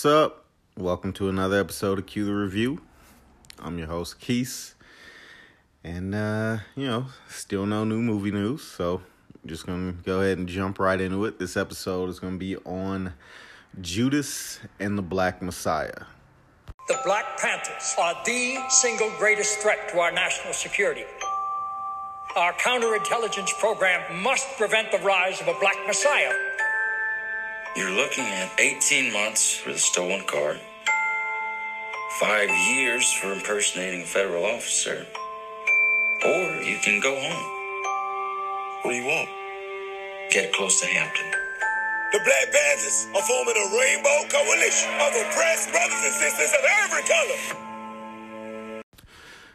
What's up? Welcome to another episode of Cue the Review. I'm your host, Keese. And, uh, you know, still no new movie news, so just gonna go ahead and jump right into it. This episode is gonna be on Judas and the Black Messiah. The Black Panthers are the single greatest threat to our national security. Our counterintelligence program must prevent the rise of a Black Messiah. You're looking at 18 months for the stolen car, five years for impersonating a federal officer, or you can go home. What do you want? Get close to Hampton. The Black Panthers are forming a rainbow coalition of oppressed brothers and sisters of every color.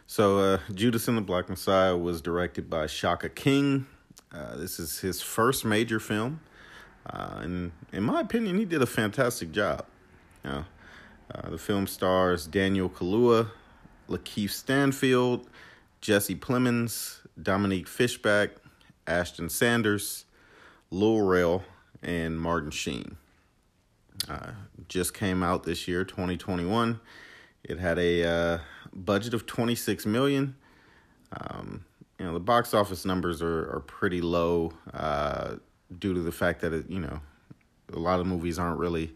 So, uh, Judas and the Black Messiah was directed by Shaka King. Uh, this is his first major film. Uh, and in my opinion, he did a fantastic job. Uh, the film stars Daniel Kaluuya, Lakeith Stanfield, Jesse Plemons, Dominique Fishback, Ashton Sanders, Lil Rel, and Martin Sheen. Uh, just came out this year, 2021. It had a uh, budget of 26 million. Um, you know, the box office numbers are, are pretty low. Uh, due to the fact that it, you know, a lot of movies aren't really,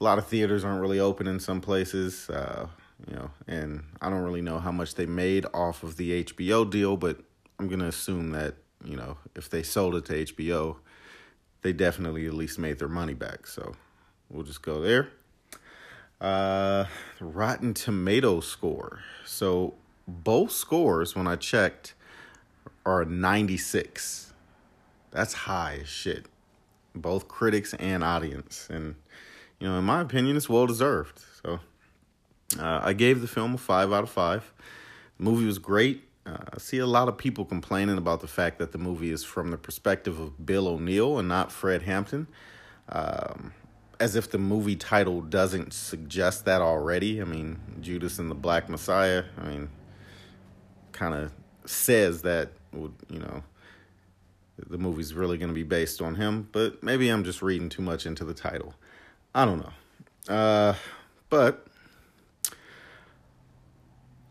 a lot of theaters aren't really open in some places. Uh, you know, and I don't really know how much they made off of the HBO deal, but I'm gonna assume that you know if they sold it to HBO, they definitely at least made their money back. So we'll just go there. Uh, Rotten Tomato score. So both scores, when I checked, are 96 that's high as shit. Both critics and audience. And, you know, in my opinion, it's well deserved. So uh, I gave the film a five out of five. The movie was great. Uh, I see a lot of people complaining about the fact that the movie is from the perspective of Bill O'Neill and not Fred Hampton. Um, as if the movie title doesn't suggest that already. I mean, Judas and the Black Messiah, I mean, kind of says that, would you know, the movie's really going to be based on him, but maybe I'm just reading too much into the title. I don't know. Uh, but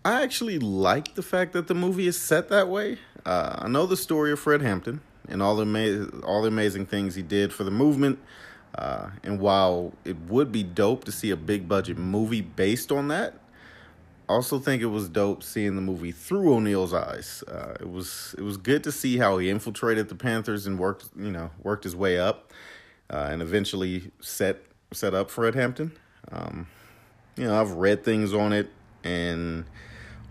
I actually like the fact that the movie is set that way. Uh, I know the story of Fred Hampton and all the ama- all the amazing things he did for the movement. Uh, and while it would be dope to see a big budget movie based on that, also think it was dope seeing the movie through O'Neill's eyes. Uh, it was it was good to see how he infiltrated the Panthers and worked you know worked his way up, uh, and eventually set set up Fred Hampton. Um, you know I've read things on it, and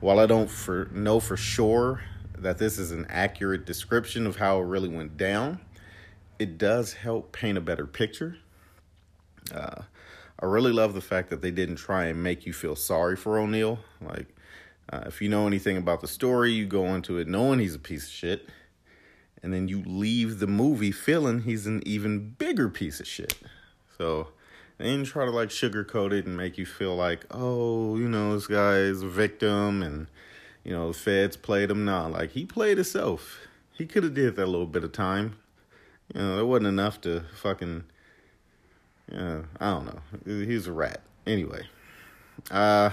while I don't for know for sure that this is an accurate description of how it really went down, it does help paint a better picture. Uh, I really love the fact that they didn't try and make you feel sorry for O'Neill. Like, uh, if you know anything about the story, you go into it knowing he's a piece of shit, and then you leave the movie feeling he's an even bigger piece of shit. So they didn't try to like sugarcoat it and make you feel like, oh, you know, this guy is a victim and you know the feds played him. Nah, like he played himself. He could have did that little bit of time. You know, it wasn't enough to fucking yeah, I don't know. He's a rat. Anyway, uh,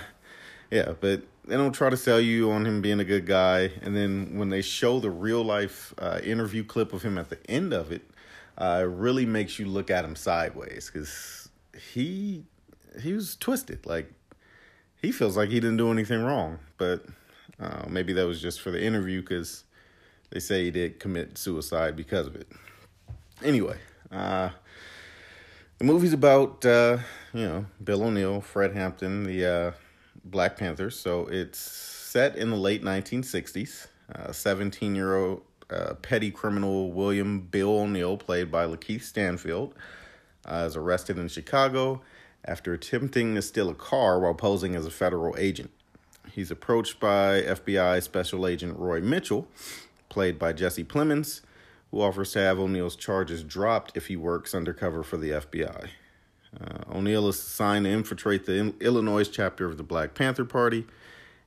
yeah, but they don't try to sell you on him being a good guy, and then when they show the real life uh, interview clip of him at the end of it, uh, it really makes you look at him sideways because he he was twisted. Like he feels like he didn't do anything wrong, but uh, maybe that was just for the interview because they say he did commit suicide because of it. Anyway, uh, the movie's about uh, you know Bill O'Neill, Fred Hampton, the uh, Black Panthers. So it's set in the late 1960s. Seventeen year old uh, petty criminal William Bill O'Neill, played by Lakeith Stanfield, uh, is arrested in Chicago after attempting to steal a car while posing as a federal agent. He's approached by FBI Special Agent Roy Mitchell, played by Jesse Plemons who offers to have O'Neill's charges dropped if he works undercover for the FBI. Uh, O'Neill is assigned to infiltrate the Illinois chapter of the Black Panther Party,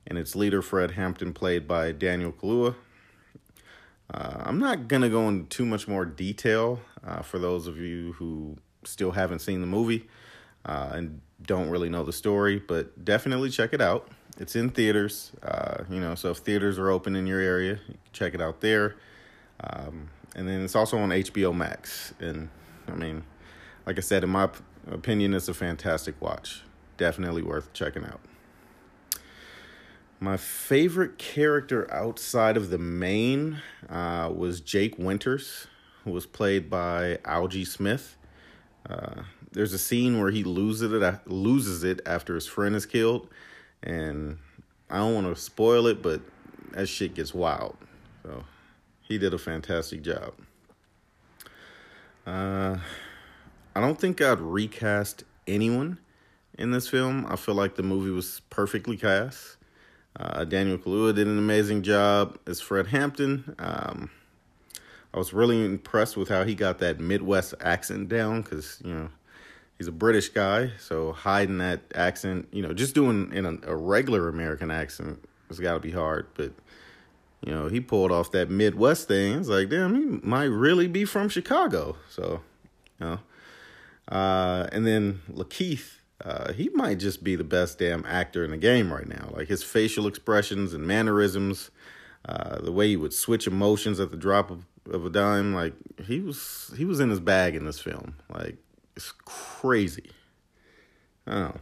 and its leader, Fred Hampton, played by Daniel Kaluuya. Uh, I'm not going to go into too much more detail uh, for those of you who still haven't seen the movie. Uh, and don't really know the story, but definitely check it out. It's in theaters, uh, you know, so if theaters are open in your area, you check it out there. Um, and then it's also on HBO Max. And I mean, like I said, in my opinion, it's a fantastic watch. Definitely worth checking out. My favorite character outside of the main uh, was Jake Winters, who was played by Algee Smith. Uh, there's a scene where he loses it loses it after his friend is killed, and I don't want to spoil it, but that shit gets wild. So he did a fantastic job. Uh, I don't think I'd recast anyone in this film. I feel like the movie was perfectly cast. Uh, Daniel Kaluuya did an amazing job as Fred Hampton. Um, I was really impressed with how he got that Midwest accent down because, you know, he's a British guy. So hiding that accent, you know, just doing in a, a regular American accent has got to be hard. But, you know, he pulled off that Midwest thing. It's like, damn, he might really be from Chicago. So, you know. Uh, and then Lakeith uh, he might just be the best damn actor in the game right now. Like his facial expressions and mannerisms, uh, the way he would switch emotions at the drop of, of a dime. Like he was he was in his bag in this film. Like it's crazy. Oh,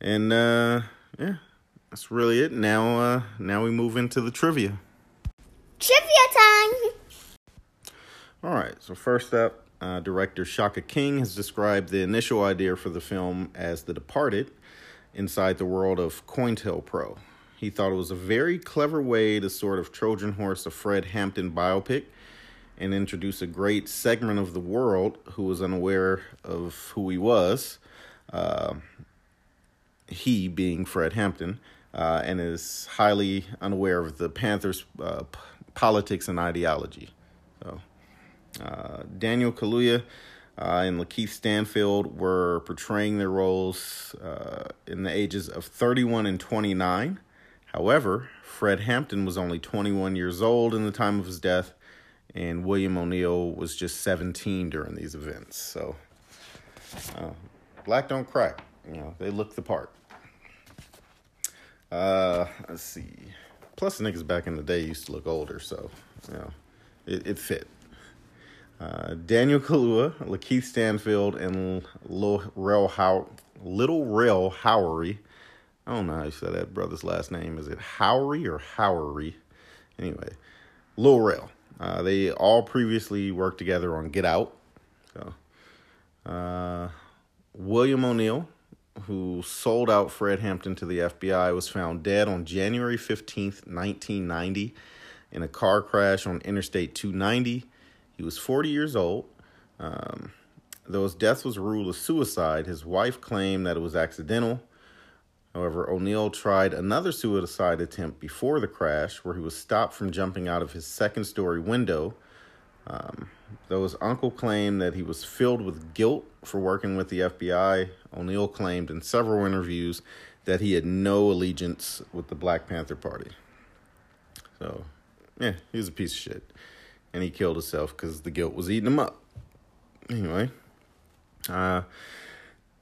and uh, yeah, that's really it. Now uh, now we move into the trivia. Trivia time. All right. So first up, uh, director Shaka King has described the initial idea for the film as The Departed inside the world of COINTELPRO. He thought it was a very clever way to sort of Trojan horse a Fred Hampton biopic and introduce a great segment of the world who was unaware of who he was, uh, he being Fred Hampton, uh, and is highly unaware of the Panthers' uh, p- politics and ideology. So. Uh, Daniel Kaluuya uh, and Lakeith Stanfield were portraying their roles uh, in the ages of 31 and 29. However, Fred Hampton was only 21 years old in the time of his death, and William O'Neill was just 17 during these events. So, uh, black don't crack. You know, they look the part. Uh, let's see. Plus, the niggas back in the day used to look older, so you know, it, it fit. Uh, Daniel Kaluuya, Lakeith Stanfield, and Lil Rel How Little Rel Howery. I don't know how you say that brother's last name. Is it Howery or Howery? Anyway, Lil Rel. Uh, they all previously worked together on Get Out. So, uh, William O'Neill, who sold out Fred Hampton to the FBI, was found dead on January 15th, 1990, in a car crash on Interstate 290 he was 40 years old. Um, though his death was ruled a suicide, his wife claimed that it was accidental. However, O'Neill tried another suicide attempt before the crash, where he was stopped from jumping out of his second story window. Um, though his uncle claimed that he was filled with guilt for working with the FBI, O'Neill claimed in several interviews that he had no allegiance with the Black Panther Party. So, yeah, he was a piece of shit and he killed himself because the guilt was eating him up. Anyway, uh,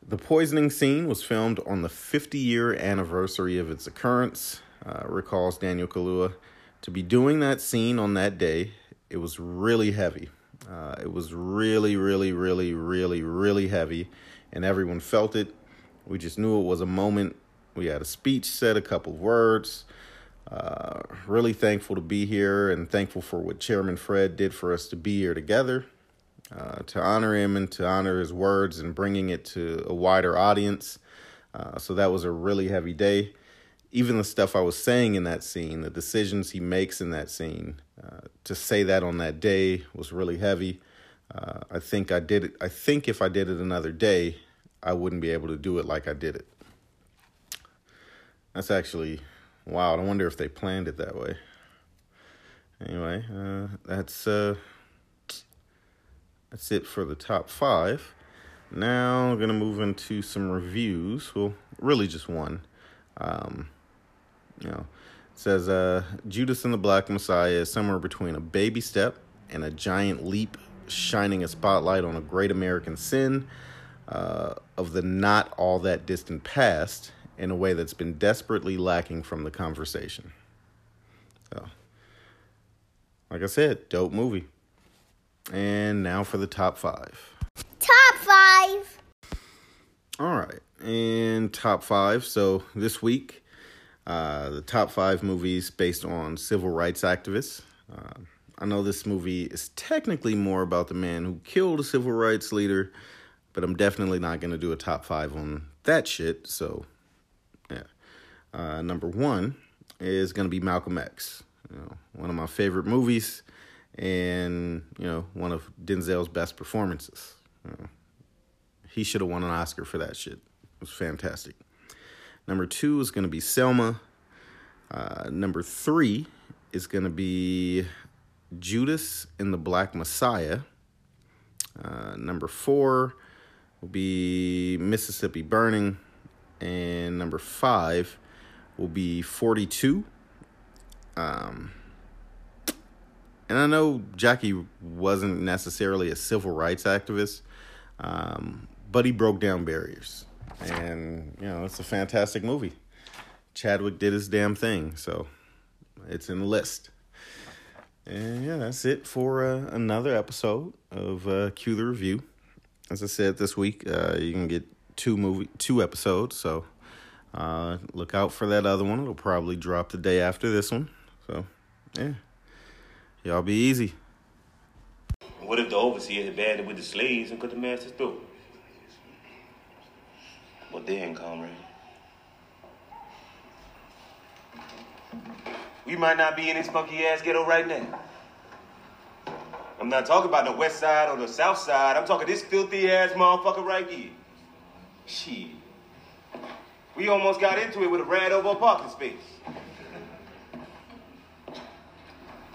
the poisoning scene was filmed on the 50 year anniversary of its occurrence. Uh, recalls Daniel Kaluuya to be doing that scene on that day. It was really heavy. Uh, it was really, really, really, really, really heavy, and everyone felt it. We just knew it was a moment. We had a speech, said a couple of words. Uh, really thankful to be here and thankful for what Chairman Fred did for us to be here together, uh, to honor him and to honor his words and bringing it to a wider audience. Uh, so that was a really heavy day. Even the stuff I was saying in that scene, the decisions he makes in that scene, to say that on that day was really heavy. Uh, I think I did it. I think if I did it another day, I wouldn't be able to do it like I did it. That's actually Wow, I wonder if they planned it that way. Anyway, uh, that's uh, that's it for the top five. Now I'm gonna move into some reviews. Well, really just one. Um, you know, says uh, Judas and the Black Messiah is somewhere between a baby step and a giant leap, shining a spotlight on a great American sin. uh, of the not all that distant past in a way that's been desperately lacking from the conversation. So, like I said, dope movie. And now for the top five. Top five. All right. And top five. So this week, uh, the top five movies based on civil rights activists. Uh, I know this movie is technically more about the man who killed a civil rights leader, but I'm definitely not going to do a top five on that shit. So, yeah. Uh, number one is going to be Malcolm X. You know, one of my favorite movies, and you know, one of Denzel's best performances. You know, he should have won an Oscar for that shit. It was fantastic. Number two is going to be Selma. Uh, number three is going to be Judas and the Black Messiah. Uh, number four will be Mississippi Burning. And number five will be 42. Um, and I know Jackie wasn't necessarily a civil rights activist, um, but he broke down barriers. And, you know, it's a fantastic movie. Chadwick did his damn thing, so it's in the list. And yeah, that's it for uh, another episode of uh, Cue the Review. As I said this week, uh, you can get two movie two episodes, so uh, look out for that other one. It'll probably drop the day after this one. So yeah, y'all be easy. What if the overseer had banded with the slaves and cut the master's throat? Well, then, comrade. We might not be in this funky ass ghetto right now. I'm not talking about the west side or the south side. I'm talking this filthy ass motherfucker right here. Shit. We almost got into it with a rat over a parking space.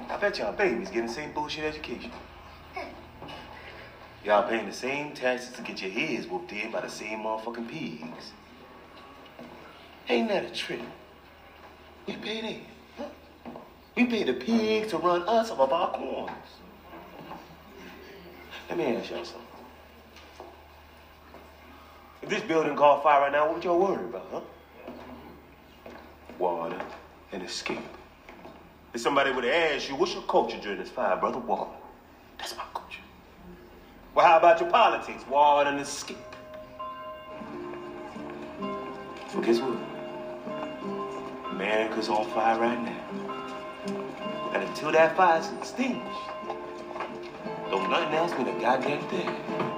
I bet y'all babies getting the same bullshit education. Y'all paying the same taxes to get your heads whooped in by the same motherfucking pigs. Ain't that a trick? We pay them. Huh? We pay the pigs to run us off of our corners. Let me ask y'all something. If this building caught fire right now, what would y'all worry about, huh? Water and escape. If somebody would asked you, what's your culture during this fire, brother? Water. Well, how about your politics? Water and escape. So guess what? America's on fire right now. And until that fire's extinguished, don't nothing else mean a goddamn thing.